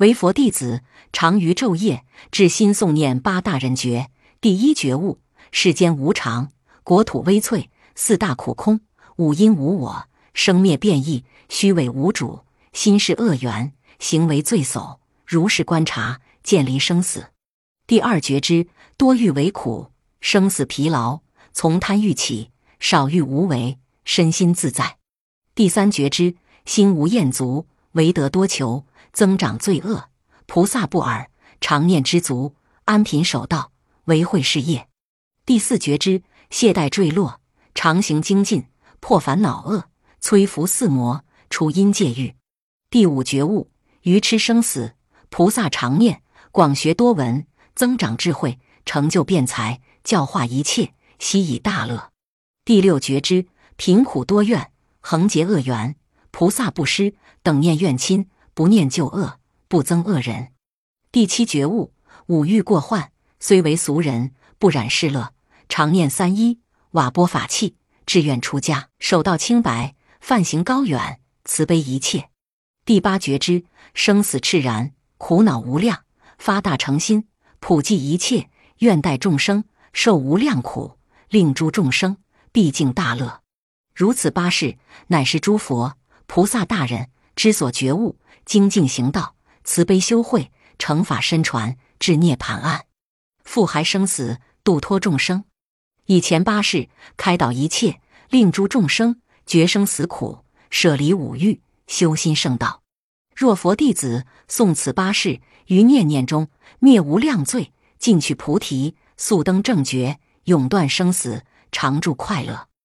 为佛弟子，常于昼夜至心诵念八大人觉。第一觉悟：世间无常，国土微脆，四大苦空，五阴无我，生灭变异，虚伪无主，心是恶缘，行为罪叟。如是观察，见离生死。第二觉知：多欲为苦，生死疲劳，从贪欲起，少欲无为，身心自在。第三觉知：心无厌足，唯得多求。增长罪恶，菩萨不尔，常念知足，安贫守道，为慧事业。第四觉知，懈怠坠落，常行精进，破烦恼恶，摧伏四魔，除阴界欲。第五觉悟，愚痴生死，菩萨常念，广学多闻，增长智慧，成就辩才，教化一切，悉以大乐。第六觉知，贫苦多怨，恒结恶缘，菩萨不施，等念怨亲。不念旧恶，不增恶人。第七觉悟：五欲过患，虽为俗人，不染世乐。常念三一瓦钵法器，志愿出家，守道清白，梵行高远，慈悲一切。第八觉知：生死炽然，苦恼无量，发大诚心，普济一切，愿代众生受无量苦，令诸众生毕竟大乐。如此八事，乃是诸佛菩萨大人之所觉悟。精进行道，慈悲修慧，成法身传，至涅盘岸，复还生死，度脱众生。以前八世开导一切，令诸众生绝生死苦，舍离五欲，修心圣道。若佛弟子诵此八世，于念念中灭无量罪，尽去菩提，速登正觉，永断生死，常住快乐。